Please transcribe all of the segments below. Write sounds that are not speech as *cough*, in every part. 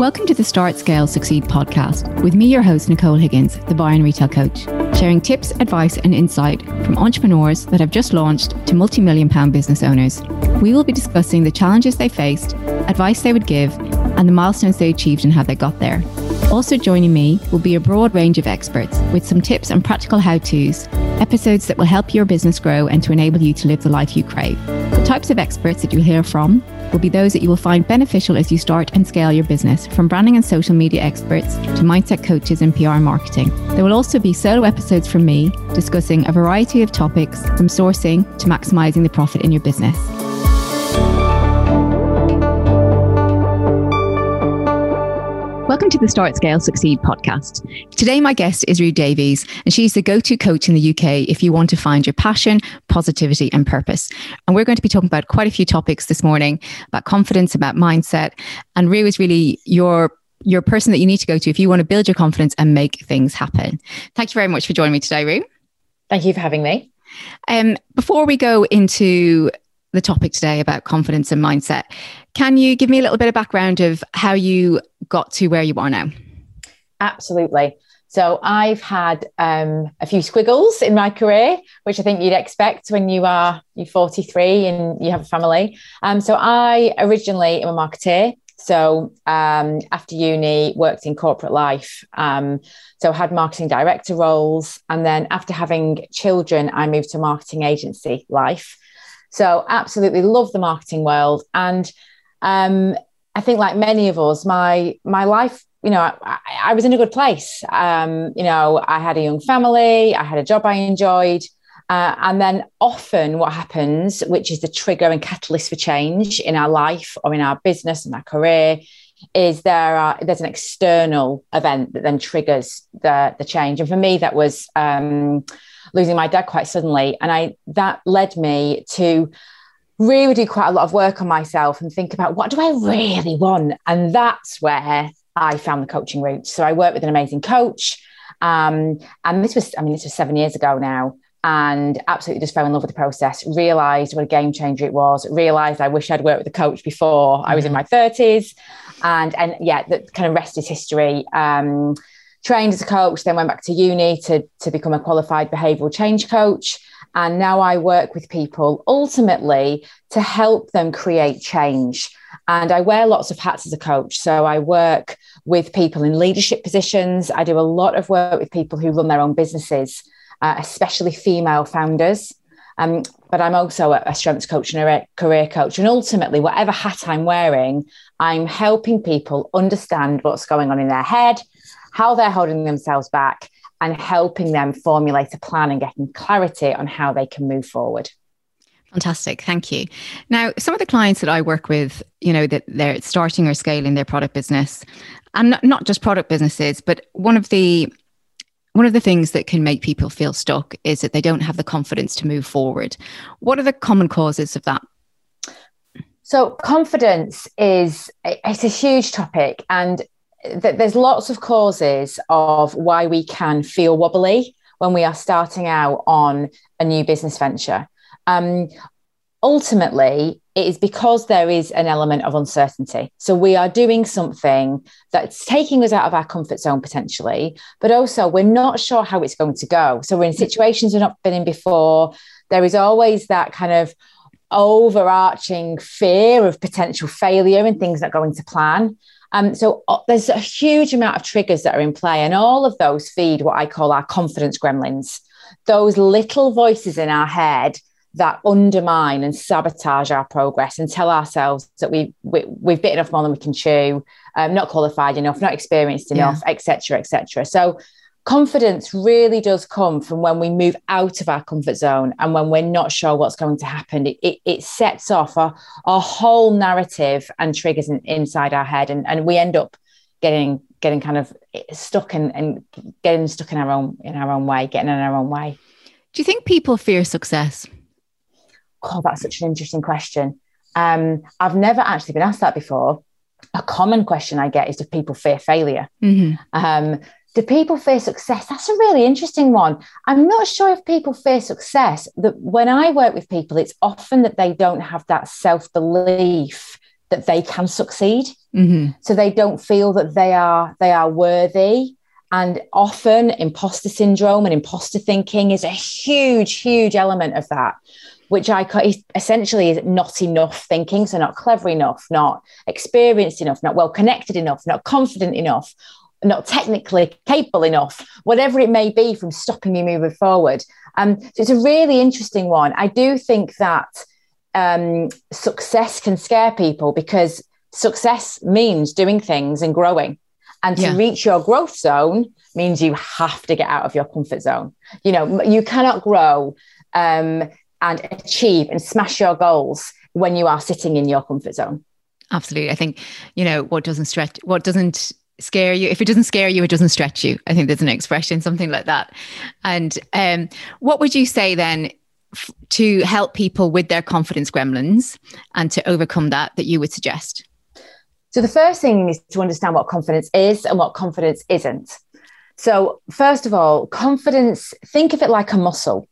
Welcome to the Start Scale Succeed podcast with me, your host, Nicole Higgins, the buyer and retail coach, sharing tips, advice, and insight from entrepreneurs that have just launched to multi million pound business owners. We will be discussing the challenges they faced, advice they would give, and the milestones they achieved and how they got there. Also joining me will be a broad range of experts with some tips and practical how to's, episodes that will help your business grow and to enable you to live the life you crave. The types of experts that you'll hear from will be those that you will find beneficial as you start and scale your business, from branding and social media experts to mindset coaches and PR marketing. There will also be solo episodes from me discussing a variety of topics from sourcing to maximizing the profit in your business. Welcome to the Start Scale Succeed podcast. Today, my guest is Rue Davies, and she's the go to coach in the UK if you want to find your passion, positivity, and purpose. And we're going to be talking about quite a few topics this morning about confidence, about mindset. And Rue is really your your person that you need to go to if you want to build your confidence and make things happen. Thank you very much for joining me today, Rue. Thank you for having me. Um, before we go into the topic today about confidence and mindset. Can you give me a little bit of background of how you got to where you are now? Absolutely. So I've had um, a few squiggles in my career, which I think you'd expect when you are you're 43 and you have a family. Um, so I originally am a marketeer. So um, after uni, worked in corporate life. Um, so had marketing director roles, and then after having children, I moved to marketing agency life. So absolutely love the marketing world. And um, I think like many of us, my my life, you know, I, I was in a good place. Um, you know, I had a young family, I had a job I enjoyed. Uh, and then often what happens, which is the trigger and catalyst for change in our life or in our business and our career, is there are there's an external event that then triggers the the change. And for me, that was um, losing my dad quite suddenly. And I that led me to really do quite a lot of work on myself and think about what do I really want? And that's where I found the coaching route. So I worked with an amazing coach. Um, and this was, I mean, this was seven years ago now and absolutely just fell in love with the process realized what a game changer it was realized i wish i'd worked with a coach before mm-hmm. i was in mm-hmm. my 30s and and yeah the kind of rest is history um, trained as a coach, then went back to uni to, to become a qualified behavioral change coach. And now I work with people ultimately to help them create change. And I wear lots of hats as a coach. So I work with people in leadership positions. I do a lot of work with people who run their own businesses, uh, especially female founders. Um, but I'm also a, a strengths coach and a career coach. And ultimately, whatever hat I'm wearing, I'm helping people understand what's going on in their head, how they're holding themselves back, and helping them formulate a plan and getting clarity on how they can move forward. Fantastic. Thank you. Now, some of the clients that I work with, you know, that they're starting or scaling their product business and not just product businesses, but one of the one of the things that can make people feel stuck is that they don't have the confidence to move forward. What are the common causes of that? So confidence is it's a huge topic and th- there's lots of causes of why we can feel wobbly when we are starting out on a new business venture. Um, ultimately, it is because there is an element of uncertainty. So we are doing something that's taking us out of our comfort zone potentially, but also we're not sure how it's going to go. So we're in situations we've not been in before. There is always that kind of overarching fear of potential failure and things not going to plan. Um, so uh, there's a huge amount of triggers that are in play, and all of those feed what I call our confidence gremlins. Those little voices in our head that undermine and sabotage our progress and tell ourselves that we, we we've bitten off more than we can chew, um, not qualified enough, not experienced enough, etc., yeah. etc. Et so confidence really does come from when we move out of our comfort zone and when we're not sure what's going to happen. It, it, it sets off a, a whole narrative and triggers in, inside our head and, and we end up getting getting kind of stuck in, and getting stuck in our own in our own way getting in our own way. Do you think people fear success? Oh that's such an interesting question. Um, i've never actually been asked that before. A common question I get is do people fear failure? Mm-hmm. Um, do people fear success? That's a really interesting one. I'm not sure if people fear success. That when I work with people, it's often that they don't have that self belief that they can succeed. Mm-hmm. So they don't feel that they are they are worthy. And often imposter syndrome and imposter thinking is a huge, huge element of that, which I essentially is not enough thinking. So not clever enough, not experienced enough, not well connected enough, not confident enough, not technically capable enough, whatever it may be from stopping you moving forward. Um, so it's a really interesting one. I do think that um, success can scare people because success means doing things and growing. And to yeah. reach your growth zone means you have to get out of your comfort zone. You know, you cannot grow um, and achieve and smash your goals when you are sitting in your comfort zone. Absolutely. I think, you know, what doesn't stretch, what doesn't scare you. If it doesn't scare you it doesn't stretch you i think there's an expression something like that. And um, what would you say then f- to help people with their confidence gremlins and to overcome that that you would suggest? So the first thing is to understand what confidence is and what confidence isn't. So first of all confidence think of it like a muscle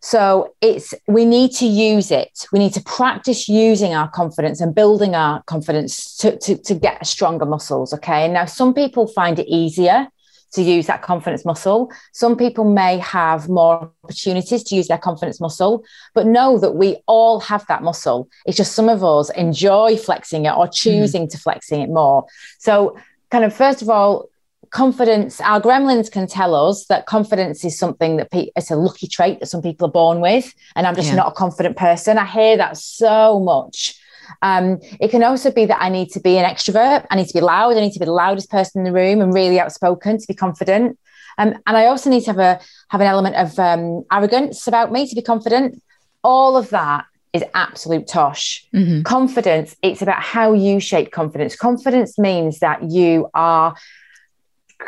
so it's we need to use it. We need to practice using our confidence and building our confidence to, to, to get stronger muscles. Okay. And now some people find it easier to use that confidence muscle. Some people may have more opportunities to use their confidence muscle, but know that we all have that muscle. It's just some of us enjoy flexing it or mm-hmm. choosing mm. to flexing it more. So, kind of, first of all, confidence our gremlins can tell us that confidence is something that pe- it's a lucky trait that some people are born with and i'm just yeah. not a confident person i hear that so much um, it can also be that i need to be an extrovert i need to be loud i need to be the loudest person in the room and really outspoken to be confident um, and i also need to have a have an element of um, arrogance about me to be confident all of that is absolute tosh. Mm-hmm. Confidence, it's about how you shape confidence. Confidence means that you are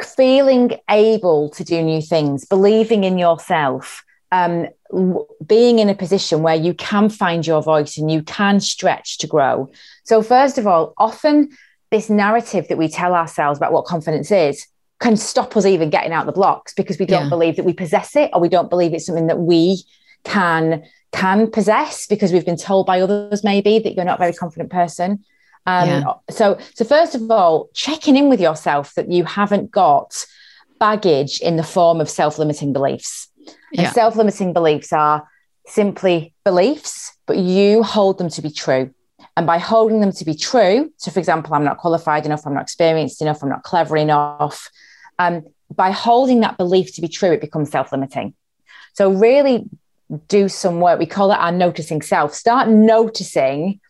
feeling able to do new things, believing in yourself, um, being in a position where you can find your voice and you can stretch to grow. So, first of all, often this narrative that we tell ourselves about what confidence is can stop us even getting out the blocks because we don't yeah. believe that we possess it or we don't believe it's something that we can can possess because we've been told by others maybe that you're not a very confident person um, yeah. So, so first of all, checking in with yourself that you haven't got baggage in the form of self-limiting beliefs. And yeah. self-limiting beliefs are simply beliefs, but you hold them to be true. And by holding them to be true, so for example, I'm not qualified enough, I'm not experienced enough, I'm not clever enough. Um, by holding that belief to be true, it becomes self-limiting. So really do some work. We call it our noticing self. Start noticing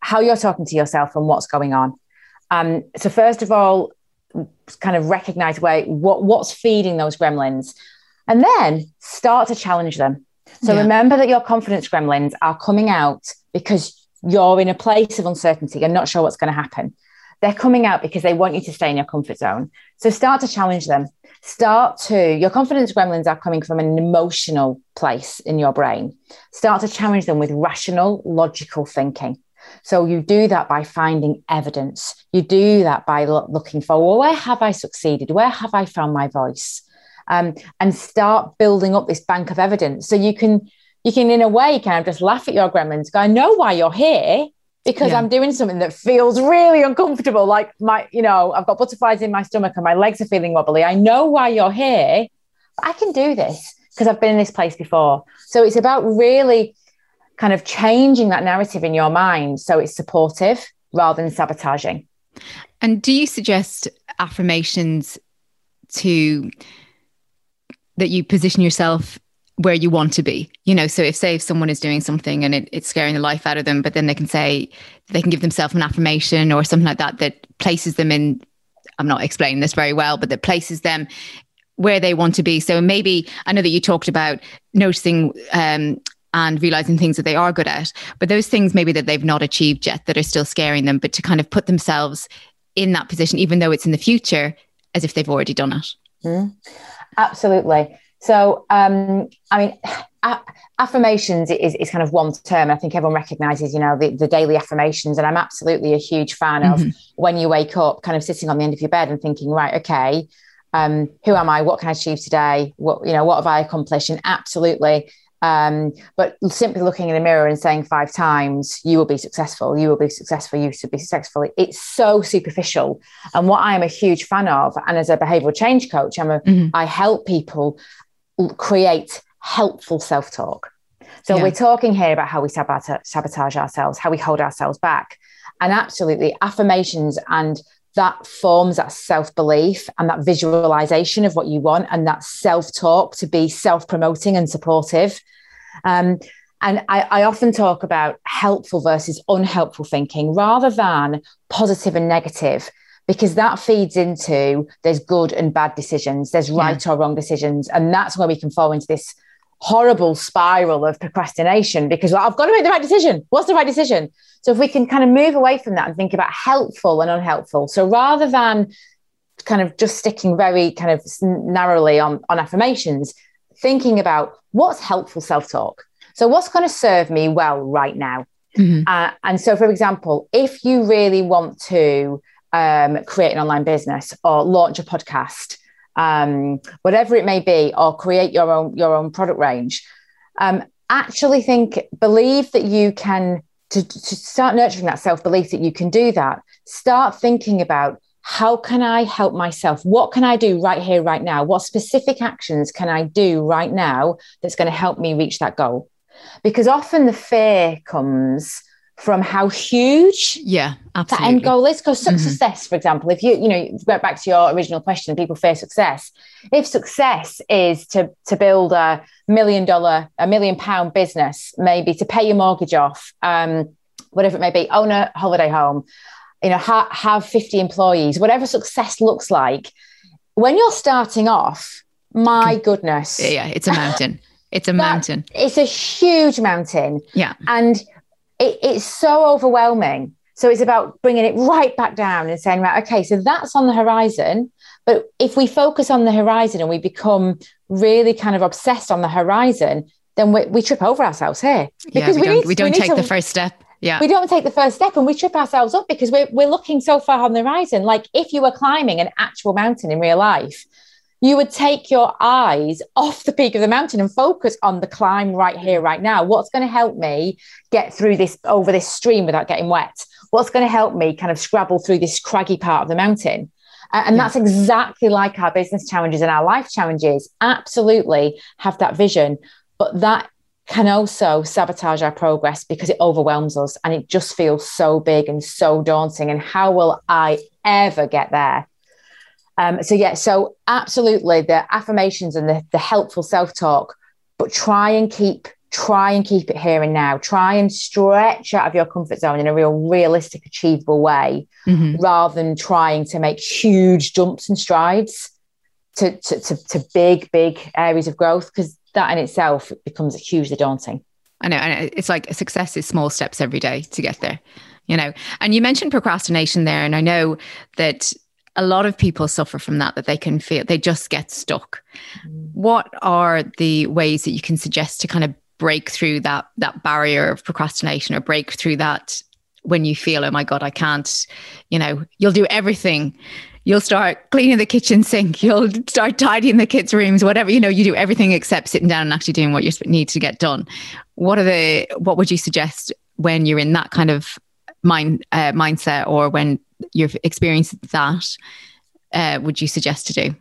how you're talking to yourself and what's going on. Um, so first of all, kind of recognize where what what's feeding those gremlins, and then start to challenge them. So yeah. remember that your confidence gremlins are coming out because you're in a place of uncertainty and not sure what's going to happen. They're coming out because they want you to stay in your comfort zone. So start to challenge them. Start to, your confidence gremlins are coming from an emotional place in your brain. Start to challenge them with rational, logical thinking. So you do that by finding evidence. You do that by lo- looking for, well, where have I succeeded? Where have I found my voice? Um, and start building up this bank of evidence. So you can, you can in a way kind of just laugh at your gremlins, go, I know why you're here because yeah. I'm doing something that feels really uncomfortable. Like my, you know, I've got butterflies in my stomach and my legs are feeling wobbly. I know why you're here. I can do this because I've been in this place before. So it's about really kind of changing that narrative in your mind so it's supportive rather than sabotaging. And do you suggest affirmations to that you position yourself where you want to be? You know, so if say if someone is doing something and it, it's scaring the life out of them, but then they can say they can give themselves an affirmation or something like that that places them in. I'm not explaining this very well, but that places them where they want to be. So maybe I know that you talked about noticing um, and realizing things that they are good at but those things maybe that they've not achieved yet that are still scaring them but to kind of put themselves in that position even though it's in the future as if they've already done it mm, absolutely so um, i mean *sighs* a- affirmations is, is kind of one term i think everyone recognizes you know the, the daily affirmations and i'm absolutely a huge fan mm-hmm. of when you wake up kind of sitting on the end of your bed and thinking right okay um, who am I? What can I achieve today? What you know? What have I accomplished? And absolutely, Um, but simply looking in the mirror and saying five times, you will be successful, you will be successful, you should be successful. It's so superficial. And what I am a huge fan of, and as a behavioral change coach, I'm a, mm-hmm. I help people create helpful self-talk. So yeah. we're talking here about how we sabotage, sabotage ourselves, how we hold ourselves back. And absolutely affirmations and that forms that self belief and that visualization of what you want and that self talk to be self promoting and supportive. Um, and I, I, often talk about helpful versus unhelpful thinking rather than positive and negative, because that feeds into there's good and bad decisions, there's right yeah. or wrong decisions. And that's where we can fall into this horrible spiral of procrastination because well, I've got to make the right decision. What's the right decision? So if we can kind of move away from that and think about helpful and unhelpful. So rather than kind of just sticking very kind of narrowly on, on affirmations, thinking about what's helpful self-talk. So what's going to serve me well right now? Mm-hmm. Uh, and so, for example, if you really want to um, create an online business or launch a podcast, um, whatever it may be, or create your own your own product range. Um, actually, think believe that you can to, to start nurturing that self belief that you can do that. Start thinking about how can I help myself? What can I do right here, right now? What specific actions can I do right now that's going to help me reach that goal? Because often the fear comes from how huge yeah absolutely. that end goal is. Because mm-hmm. success, for example, if you you know go back to your original question, people fear success. If success is to to build a million dollar, a million pound business, maybe to pay your mortgage off, um, whatever it may be, own a holiday home, you know, ha- have fifty employees, whatever success looks like. When you're starting off, my goodness, yeah, it's a mountain. It's a *laughs* mountain. It's a huge mountain. Yeah, and it, it's so overwhelming. So it's about bringing it right back down and saying, right, okay, so that's on the horizon. But if we focus on the horizon and we become really kind of obsessed on the horizon, then we, we trip over ourselves here because yeah, we, we, don't, need, we don't we take to, the first step. Yeah. We don't take the first step and we trip ourselves up because we're, we're looking so far on the horizon. Like if you were climbing an actual mountain in real life, you would take your eyes off the peak of the mountain and focus on the climb right here, right now. What's going to help me get through this over this stream without getting wet? What's going to help me kind of scrabble through this craggy part of the mountain? And yeah. that's exactly like our business challenges and our life challenges. Absolutely have that vision, but that can also sabotage our progress because it overwhelms us and it just feels so big and so daunting. And how will I ever get there? Um, so yeah, so absolutely the affirmations and the, the helpful self-talk, but try and keep try and keep it here and now. Try and stretch out of your comfort zone in a real realistic, achievable way, mm-hmm. rather than trying to make huge jumps and strides to, to, to, to big, big areas of growth, because that in itself becomes hugely daunting. I know. And it's like success is small steps every day to get there, you know. And you mentioned procrastination there. And I know that a lot of people suffer from that that they can feel they just get stuck. Mm. what are the ways that you can suggest to kind of break through that that barrier of procrastination or break through that when you feel oh my god i can't you know you'll do everything. You'll start cleaning the kitchen sink. *laughs* You'll start tidying the kids rooms whatever you know you do everything except sitting down and actually doing what you need to get done. What are the what would you suggest when you're in that kind of mind uh, mindset or when you've experienced that, uh, would you suggest to do?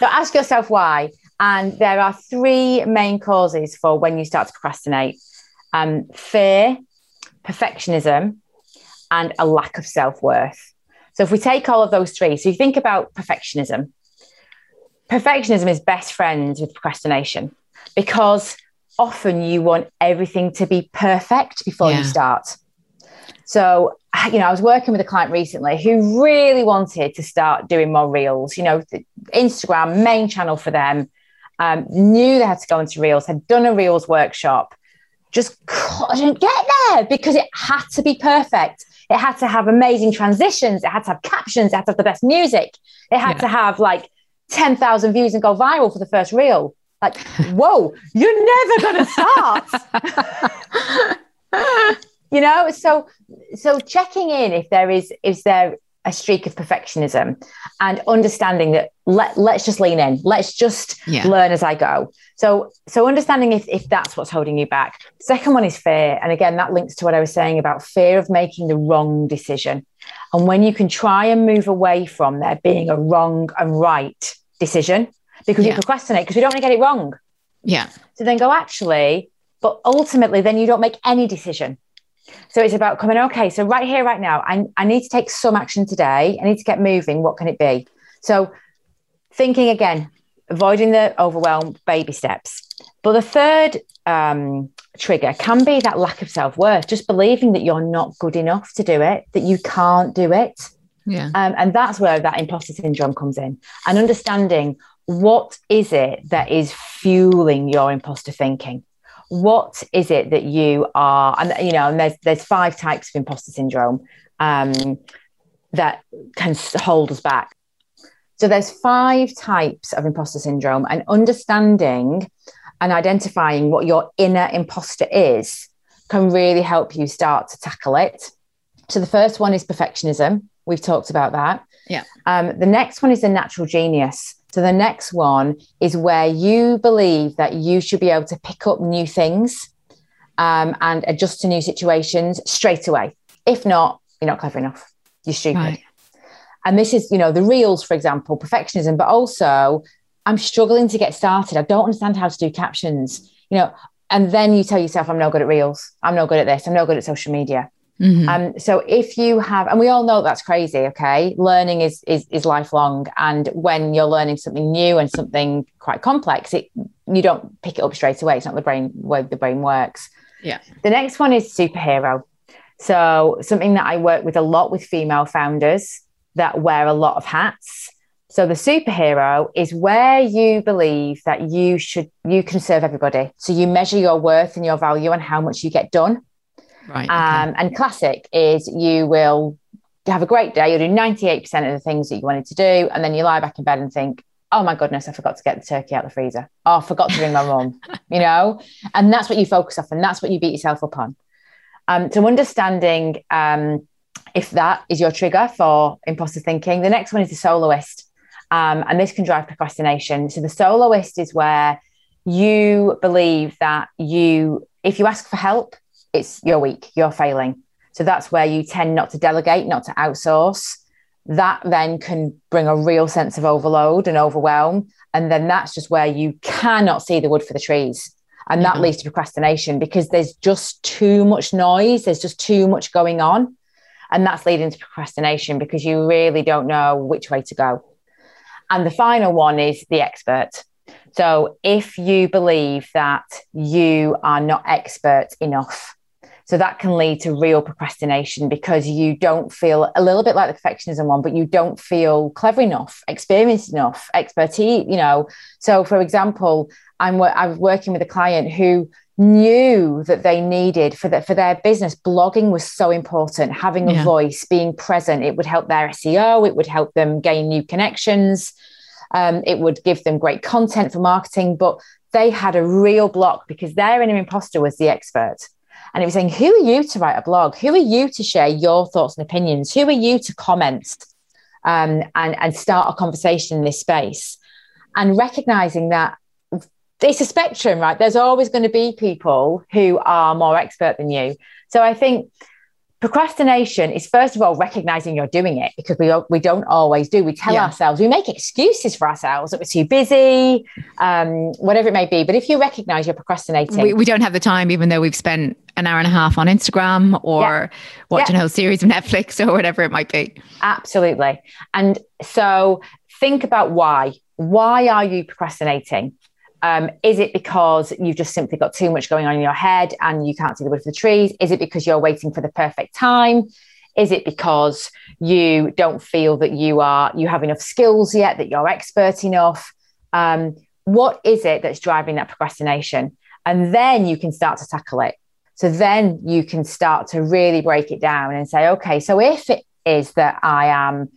So ask yourself why. And there are three main causes for when you start to procrastinate um, fear, perfectionism, and a lack of self worth. So if we take all of those three, so you think about perfectionism. Perfectionism is best friends with procrastination because often you want everything to be perfect before yeah. you start. So, you know, I was working with a client recently who really wanted to start doing more reels, you know, Instagram, main channel for them, um, knew they had to go into reels, had done a reels workshop, just couldn't get there because it had to be perfect. It had to have amazing transitions. It had to have captions. It had to have the best music. It had yeah. to have like 10,000 views and go viral for the first reel. Like, *laughs* whoa, you're never going to start. *laughs* you know so so checking in if there is is there a streak of perfectionism and understanding that let, let's just lean in. Let's just yeah. learn as i go. So so understanding if, if that's what's holding you back. Second one is fear. And again that links to what i was saying about fear of making the wrong decision. And when you can try and move away from there being a wrong and right decision because yeah. you procrastinate because you don't want to get it wrong. Yeah. So then go actually but ultimately then you don't make any decision so it's about coming, okay, so right here, right now, I, I need to take some action today. I need to get moving. What can it be? So thinking again, avoiding the overwhelm, baby steps. But the third um, trigger can be that lack of self worth, just believing that you're not good enough to do it, that you can't do it. Yeah. Um, and that's where that imposter syndrome comes in and understanding what is it that is fueling your imposter thinking what is it that you are and you know and there's there's five types of imposter syndrome um, that can hold us back. So there's five types of imposter syndrome and understanding and identifying what your inner imposter is can really help you start to tackle it. So the first one is perfectionism. We've talked about that. Yeah. Um, the next one is the natural genius so the next one is where you believe that you should be able to pick up new things um, and adjust to new situations straight away. If not, you're not clever enough. You're stupid. Right. And this is, you know, the reels, for example, perfectionism, but also I'm struggling to get started. I don't understand how to do captions, you know, and then you tell yourself, I'm no good at reels. I'm no good at this. I'm no good at social media. Mm-hmm. Um, so if you have, and we all know that's crazy, okay? Learning is, is is lifelong, and when you're learning something new and something quite complex, it you don't pick it up straight away. It's not the brain way the brain works. Yeah. The next one is superhero. So something that I work with a lot with female founders that wear a lot of hats. So the superhero is where you believe that you should you can serve everybody. So you measure your worth and your value and how much you get done. Right. Um, And classic is you will have a great day. You'll do 98% of the things that you wanted to do. And then you lie back in bed and think, oh my goodness, I forgot to get the turkey out of the freezer. Oh, I forgot to ring my mum, *laughs* you know? And that's what you focus off and that's what you beat yourself up on. Um, so understanding um, if that is your trigger for imposter thinking. The next one is the soloist. Um, and this can drive procrastination. So the soloist is where you believe that you, if you ask for help, it's you're weak, you're failing. So that's where you tend not to delegate, not to outsource. That then can bring a real sense of overload and overwhelm. And then that's just where you cannot see the wood for the trees. And that mm-hmm. leads to procrastination because there's just too much noise, there's just too much going on. And that's leading to procrastination because you really don't know which way to go. And the final one is the expert. So if you believe that you are not expert enough, so that can lead to real procrastination because you don't feel a little bit like the perfectionism one, but you don't feel clever enough, experienced enough, expertise, you know. So, for example, I'm, I'm working with a client who knew that they needed for, the, for their business blogging was so important having a yeah. voice being present it would help their seo it would help them gain new connections um, it would give them great content for marketing but they had a real block because their inner imposter was the expert and it was saying, Who are you to write a blog? Who are you to share your thoughts and opinions? Who are you to comment um, and, and start a conversation in this space? And recognizing that it's a spectrum, right? There's always going to be people who are more expert than you. So I think procrastination is first of all recognizing you're doing it because we we don't always do we tell yeah. ourselves we make excuses for ourselves that we're too busy um, whatever it may be but if you recognize you're procrastinating we, we don't have the time even though we've spent an hour and a half on instagram or yeah. watching yeah. a whole series of netflix or whatever it might be absolutely and so think about why why are you procrastinating um, is it because you've just simply got too much going on in your head and you can't see the wood for the trees? Is it because you're waiting for the perfect time? Is it because you don't feel that you are you have enough skills yet, that you're expert enough? Um, what is it that's driving that procrastination? And then you can start to tackle it. So then you can start to really break it down and say, okay, so if it is that I am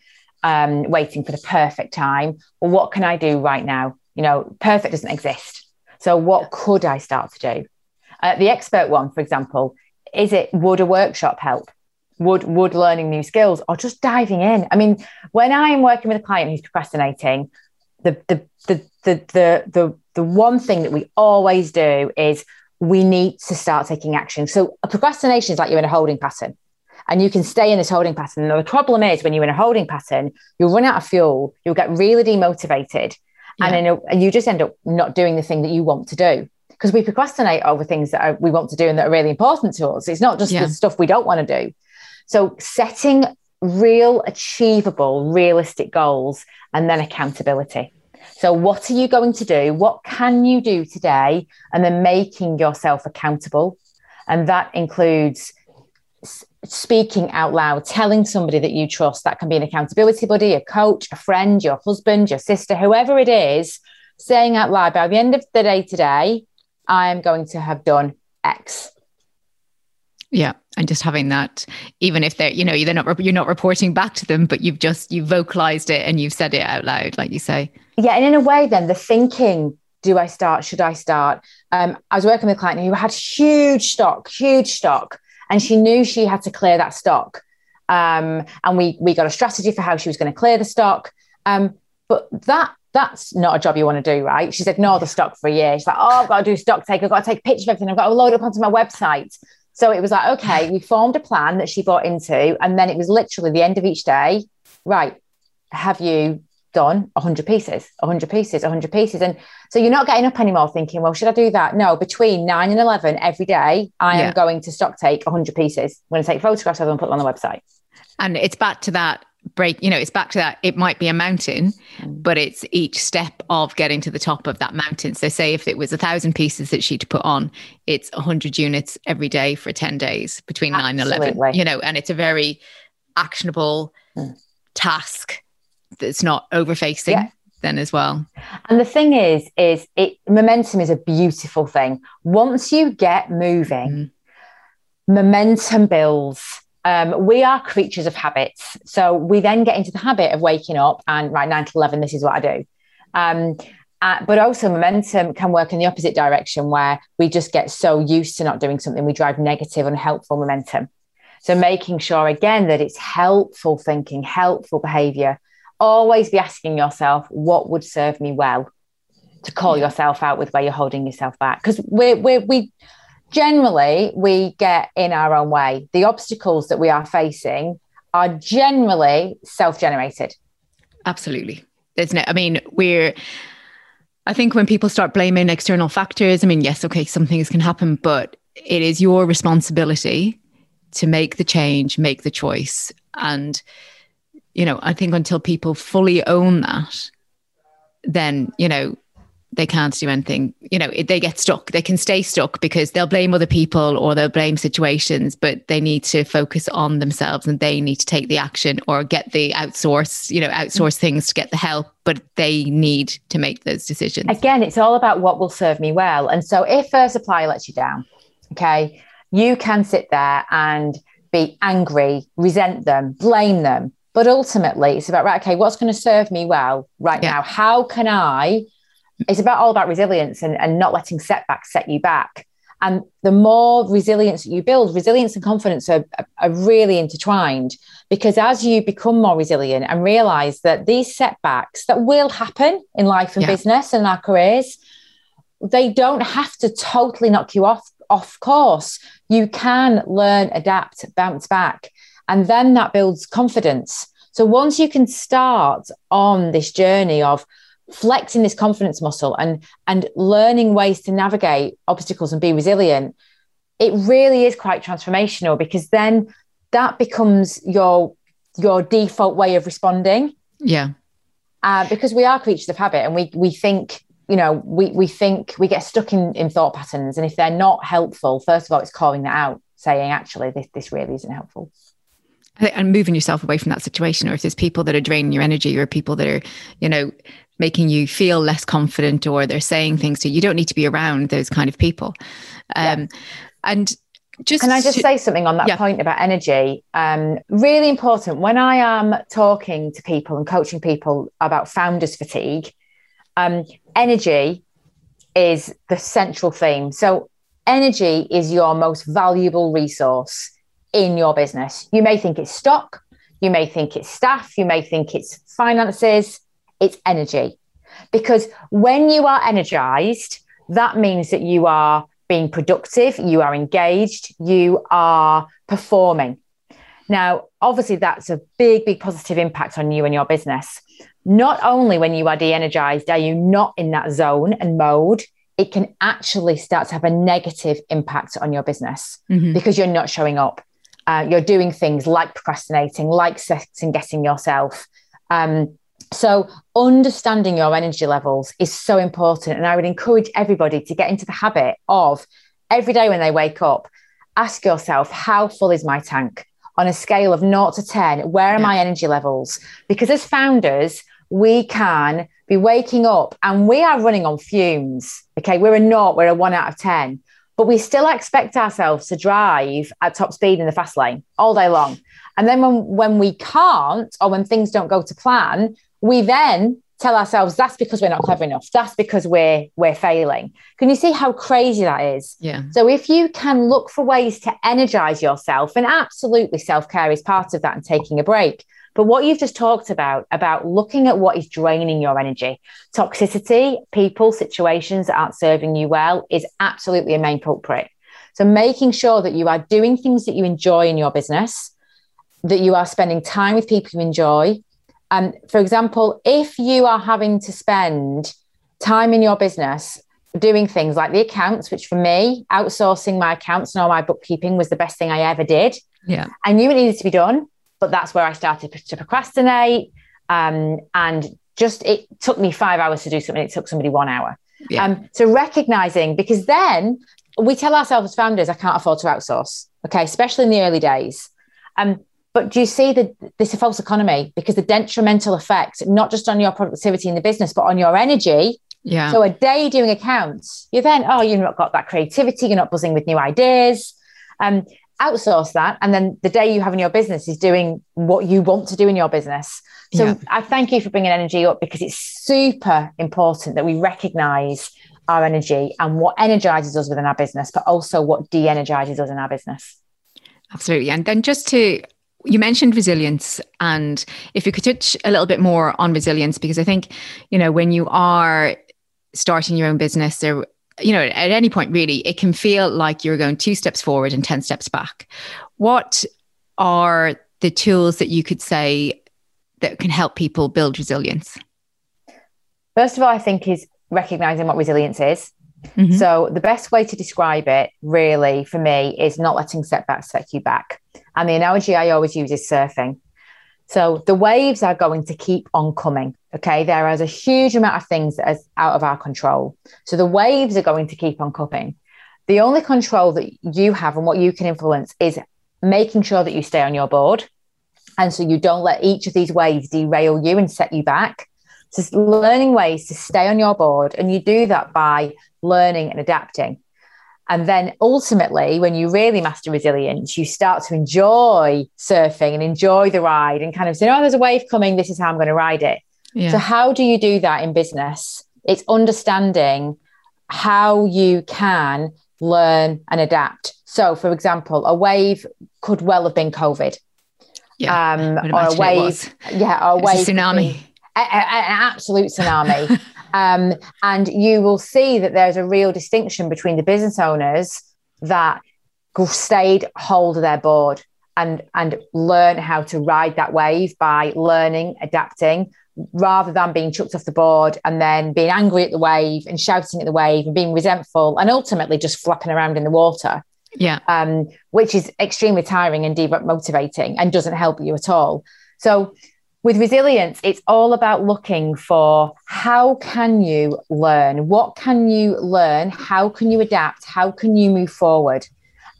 um, waiting for the perfect time, well, what can I do right now? You know, perfect doesn't exist. So what could I start to do? Uh, the expert one, for example, is it would a workshop help? would would learning new skills or just diving in. I mean, when I'm working with a client who's procrastinating, the the the the the the, the one thing that we always do is we need to start taking action. So a procrastination is like you're in a holding pattern and you can stay in this holding pattern. Now, the problem is when you're in a holding pattern, you'll run out of fuel, you'll get really demotivated, yeah. and then you just end up not doing the thing that you want to do. Because we procrastinate over things that are, we want to do and that are really important to us. It's not just yeah. the stuff we don't want to do. So, setting real, achievable, realistic goals and then accountability. So, what are you going to do? What can you do today? And then making yourself accountable. And that includes speaking out loud, telling somebody that you trust. That can be an accountability buddy, a coach, a friend, your husband, your sister, whoever it is, saying out loud, by the end of the day today, I am going to have done X. Yeah, and just having that, even if they're, you know, you're not you're not reporting back to them, but you've just you've vocalized it and you've said it out loud, like you say. Yeah, and in a way, then the thinking: Do I start? Should I start? Um, I was working with a client who had huge stock, huge stock, and she knew she had to clear that stock. Um, and we we got a strategy for how she was going to clear the stock. Um, but that that's not a job you want to do, right? She said, no, the stock for a year. She's like, oh, I've got to do stock take. I've got to take pictures of everything. I've got to load it up onto my website. So it was like, okay, we formed a plan that she bought into. And then it was literally the end of each day, right? Have you done 100 pieces, 100 pieces, 100 pieces. And so you're not getting up anymore thinking, well, should I do that? No, between nine and 11 every day, I yeah. am going to stock take 100 pieces. I'm going to take photographs of them and put them on the website. And it's back to that break, you know, it's back to that. It might be a mountain, mm. but it's each step of getting to the top of that mountain. So, say if it was a thousand pieces that she'd put on, it's 100 units every day for 10 days between Absolutely. 9 and 11, you know, and it's a very actionable mm. task that's not overfacing. Yeah then as well. And the thing is, is it momentum is a beautiful thing. Once you get moving, mm. momentum builds. Um, we are creatures of habits. So we then get into the habit of waking up and right, nine to 11, this is what I do. Um, uh, but also momentum can work in the opposite direction where we just get so used to not doing something, we drive negative, unhelpful momentum. So making sure again that it's helpful thinking, helpful behavior, always be asking yourself, what would serve me well? To call yeah. yourself out with where you're holding yourself back. Because we we we generally we get in our own way. The obstacles that we are facing are generally self-generated. Absolutely. There's no, I mean, we're I think when people start blaming external factors, I mean, yes, okay, some things can happen, but it is your responsibility to make the change, make the choice. And you know, I think until people fully own that, then, you know, they can't do anything. You know, they get stuck. They can stay stuck because they'll blame other people or they'll blame situations, but they need to focus on themselves and they need to take the action or get the outsource, you know, outsource mm. things to get the help, but they need to make those decisions. Again, it's all about what will serve me well. And so if a supplier lets you down, okay, you can sit there and be angry, resent them, blame them. But ultimately, it's about, right, okay, what's going to serve me well right yeah. now? How can I? It's about all about resilience and, and not letting setbacks set you back. And the more resilience you build, resilience and confidence are, are really intertwined because as you become more resilient and realize that these setbacks that will happen in life and yeah. business and our careers, they don't have to totally knock you off off course. You can learn, adapt, bounce back. And then that builds confidence. So once you can start on this journey of flexing this confidence muscle and and learning ways to navigate obstacles and be resilient, it really is quite transformational because then that becomes your your default way of responding. Yeah. Uh, because we are creatures of habit and we we think you know we we think we get stuck in in thought patterns and if they're not helpful first of all it's calling that out saying actually this this really isn't helpful and moving yourself away from that situation or if there's people that are draining your energy or people that are you know making you feel less confident or they're saying things to you you don't need to be around those kind of people. Um, yeah. and just can i just say something on that yeah. point about energy? Um, really important. When i am talking to people and coaching people about founders fatigue um, energy is the central theme. So energy is your most valuable resource in your business. You may think it's stock, you may think it's staff, you may think it's finances, it's energy. Because when you are energized, that means that you are being productive, you are engaged, you are performing. Now, obviously, that's a big, big positive impact on you and your business. Not only when you are de energized are you not in that zone and mode, it can actually start to have a negative impact on your business mm-hmm. because you're not showing up. Uh, you're doing things like procrastinating, like second guessing yourself. Um, so, understanding your energy levels is so important. And I would encourage everybody to get into the habit of every day when they wake up, ask yourself, how full is my tank? On a scale of 0 to 10, where are yeah. my energy levels? Because as founders, we can be waking up and we are running on fumes. Okay, we're a naught, we're a one out of 10, but we still expect ourselves to drive at top speed in the fast lane all day long. And then when, when we can't, or when things don't go to plan, we then tell ourselves that's because we're not clever enough. That's because we're we're failing. Can you see how crazy that is? Yeah. So if you can look for ways to energize yourself and absolutely self-care is part of that and taking a break but what you've just talked about about looking at what is draining your energy toxicity people situations that aren't serving you well is absolutely a main culprit so making sure that you are doing things that you enjoy in your business that you are spending time with people you enjoy um, for example, if you are having to spend time in your business doing things like the accounts, which for me, outsourcing my accounts and all my bookkeeping was the best thing I ever did. Yeah. I knew it needed to be done, but that's where I started to procrastinate. Um, and just it took me five hours to do something, it took somebody one hour. Yeah. Um, so recognizing, because then we tell ourselves as founders, I can't afford to outsource. Okay, especially in the early days. Um, but do you see that this is a false economy because the detrimental effect, not just on your productivity in the business, but on your energy? Yeah. So a day doing accounts, you're then, oh, you've not got that creativity, you're not buzzing with new ideas. Um, outsource that. And then the day you have in your business is doing what you want to do in your business. So yeah. I thank you for bringing energy up because it's super important that we recognize our energy and what energizes us within our business, but also what de energizes us in our business. Absolutely. And then just to you mentioned resilience and if you could touch a little bit more on resilience because i think you know when you are starting your own business there you know at any point really it can feel like you're going two steps forward and 10 steps back what are the tools that you could say that can help people build resilience first of all i think is recognizing what resilience is mm-hmm. so the best way to describe it really for me is not letting setbacks set you back and the analogy I always use is surfing. So the waves are going to keep on coming. Okay. There is a huge amount of things that is out of our control. So the waves are going to keep on coming. The only control that you have and what you can influence is making sure that you stay on your board. And so you don't let each of these waves derail you and set you back. Just learning ways to stay on your board. And you do that by learning and adapting. And then ultimately, when you really master resilience, you start to enjoy surfing and enjoy the ride and kind of say, oh, there's a wave coming. This is how I'm going to ride it. Yeah. So, how do you do that in business? It's understanding how you can learn and adapt. So, for example, a wave could well have been COVID. Yeah, um, or a wave. Yeah, or a wave. A tsunami. An absolute tsunami. *laughs* Um, and you will see that there's a real distinction between the business owners that stayed hold of their board and and learn how to ride that wave by learning, adapting, rather than being chucked off the board and then being angry at the wave and shouting at the wave and being resentful and ultimately just flapping around in the water. Yeah. Um, which is extremely tiring and demotivating and doesn't help you at all. So with resilience it's all about looking for how can you learn? What can you learn? How can you adapt? How can you move forward?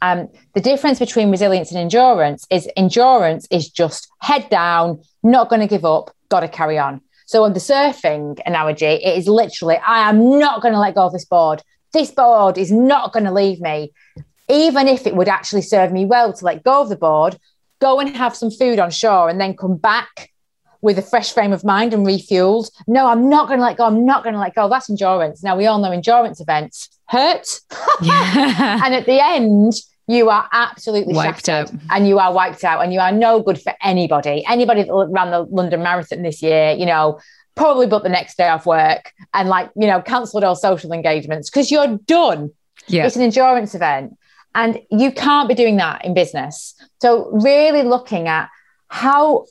Um, the difference between resilience and endurance is endurance is just head down not going to give up got to carry on. So on the surfing analogy it is literally i am not going to let go of this board. This board is not going to leave me. Even if it would actually serve me well to let go of the board go and have some food on shore and then come back with a fresh frame of mind and refueled. No, I'm not going to let go. I'm not going to let go. That's endurance. Now, we all know endurance events hurt. Yeah. *laughs* and at the end, you are absolutely wiped out and you are wiped out and you are no good for anybody anybody that ran the london marathon this year you know probably booked the next day off work and like you know cancelled all social engagements because you're done yeah. it's an endurance event and you can't be doing that in business so really looking at how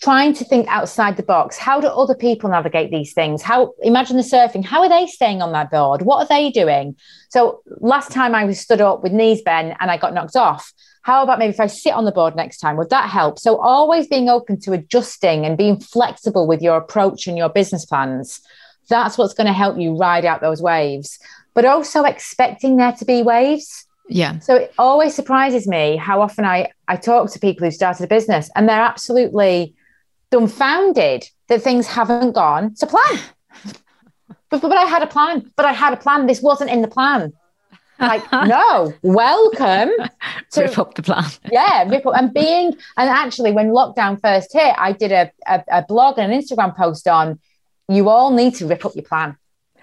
trying to think outside the box. How do other people navigate these things? How imagine the surfing. How are they staying on that board? What are they doing? So last time i was stood up with knees bent and i got knocked off. How about maybe if i sit on the board next time? Would that help? So always being open to adjusting and being flexible with your approach and your business plans. That's what's going to help you ride out those waves. But also expecting there to be waves yeah. So it always surprises me how often I, I talk to people who started a business and they're absolutely dumbfounded that things haven't gone to plan. *laughs* but, but I had a plan, but I had a plan. This wasn't in the plan. Like, *laughs* no, welcome to rip up the plan. yeah, rip up and being and actually when lockdown first hit, I did a, a, a blog and an Instagram post on you all need to rip up your plan.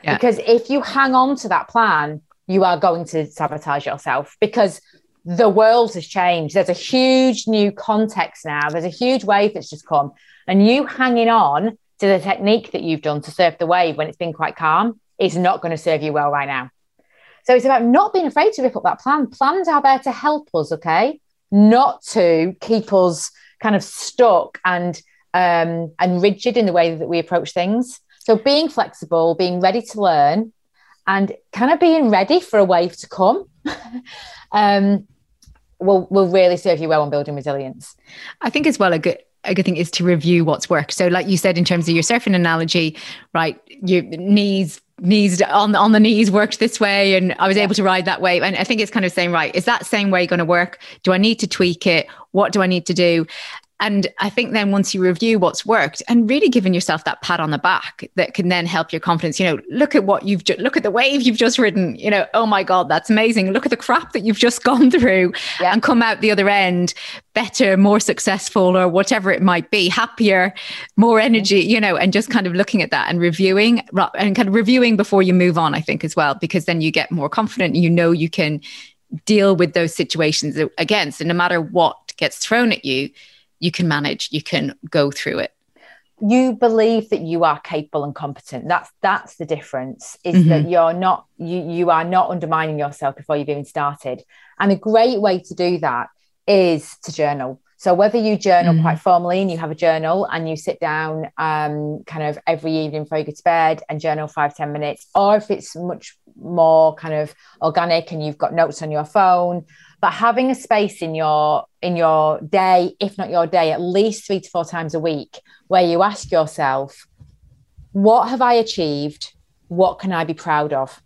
Yeah. Because if you hang on to that plan, you are going to sabotage yourself because the world has changed. There's a huge new context now. There's a huge wave that's just come. And you hanging on to the technique that you've done to surf the wave when it's been quite calm is not going to serve you well right now. So it's about not being afraid to rip up that plan. Plans are there to help us, okay? Not to keep us kind of stuck and um, and rigid in the way that we approach things. So being flexible, being ready to learn, and kind of being ready for a wave to come *laughs* um, will will really serve you well on building resilience. I think as well a good a good thing is to review what's worked. So, like you said, in terms of your surfing analogy, right, your knees knees on on the knees worked this way and I was yeah. able to ride that way and I think it's kind of saying right is that same way going to work do I need to tweak it what do I need to do and I think then once you review what's worked and really giving yourself that pat on the back that can then help your confidence, you know, look at what you've just, look at the wave you've just ridden, you know, oh my God, that's amazing. Look at the crap that you've just *laughs* gone through yeah. and come out the other end better, more successful, or whatever it might be, happier, more energy, you know, and just kind of looking at that and reviewing and kind of reviewing before you move on, I think, as well, because then you get more confident. and You know, you can deal with those situations again. So no matter what gets thrown at you, you can manage, you can go through it. You believe that you are capable and competent. That's that's the difference. Is mm-hmm. that you're not you you are not undermining yourself before you've even started. And a great way to do that is to journal. So whether you journal mm. quite formally and you have a journal and you sit down um, kind of every evening before you go to bed and journal five ten minutes, or if it's much more kind of organic and you've got notes on your phone, but having a space in your in your day, if not your day, at least three to four times a week, where you ask yourself, what have I achieved? What can I be proud of?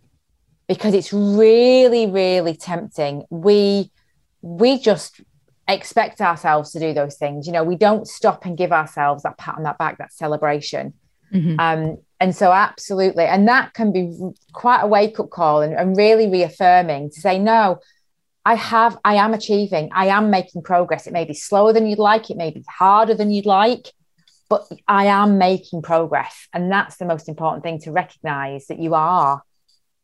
Because it's really, really tempting. We we just expect ourselves to do those things. You know, we don't stop and give ourselves that pat on that back, that celebration. Mm-hmm. Um, and so, absolutely. And that can be quite a wake up call and, and really reaffirming to say, no, I have, I am achieving, I am making progress. It may be slower than you'd like, it may be harder than you'd like, but I am making progress. And that's the most important thing to recognize that you are,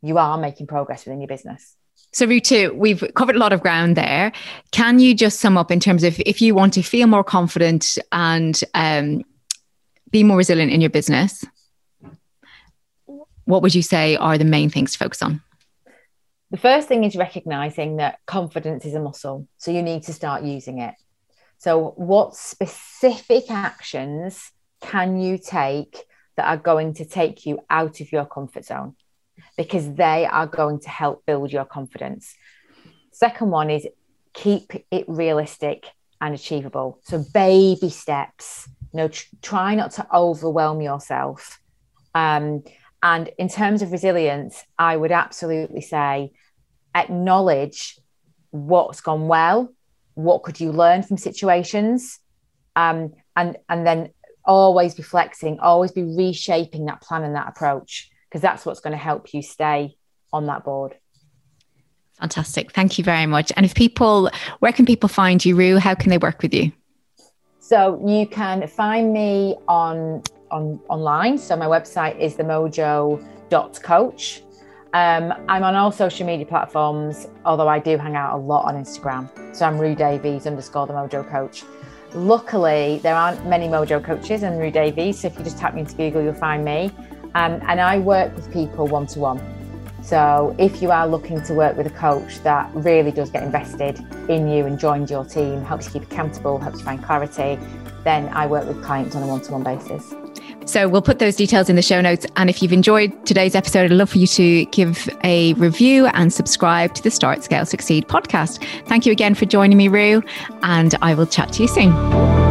you are making progress within your business. So, Ruth, we've covered a lot of ground there. Can you just sum up in terms of if you want to feel more confident and um, be more resilient in your business? What would you say are the main things to focus on? The first thing is recognizing that confidence is a muscle. So, you need to start using it. So, what specific actions can you take that are going to take you out of your comfort zone? because they are going to help build your confidence. Second one is keep it realistic and achievable. So baby steps. You know, tr- try not to overwhelm yourself. Um, and in terms of resilience, I would absolutely say acknowledge what's gone well, what could you learn from situations, um, and and then always be flexing, always be reshaping that plan and that approach because that's what's going to help you stay on that board. Fantastic. Thank you very much. And if people, where can people find you, Rue? How can they work with you? So you can find me on on online. So my website is themojo.coach. Um, I'm on all social media platforms, although I do hang out a lot on Instagram. So I'm Rue Davies underscore the Mojo Coach. Luckily, there aren't many Mojo coaches and Rue Davies. So if you just tap me into Google, you'll find me. Um, and I work with people one to one. So if you are looking to work with a coach that really does get invested in you and joins your team, helps you keep accountable, helps you find clarity, then I work with clients on a one to one basis. So we'll put those details in the show notes. And if you've enjoyed today's episode, I'd love for you to give a review and subscribe to the Start Scale Succeed podcast. Thank you again for joining me, Rue, and I will chat to you soon.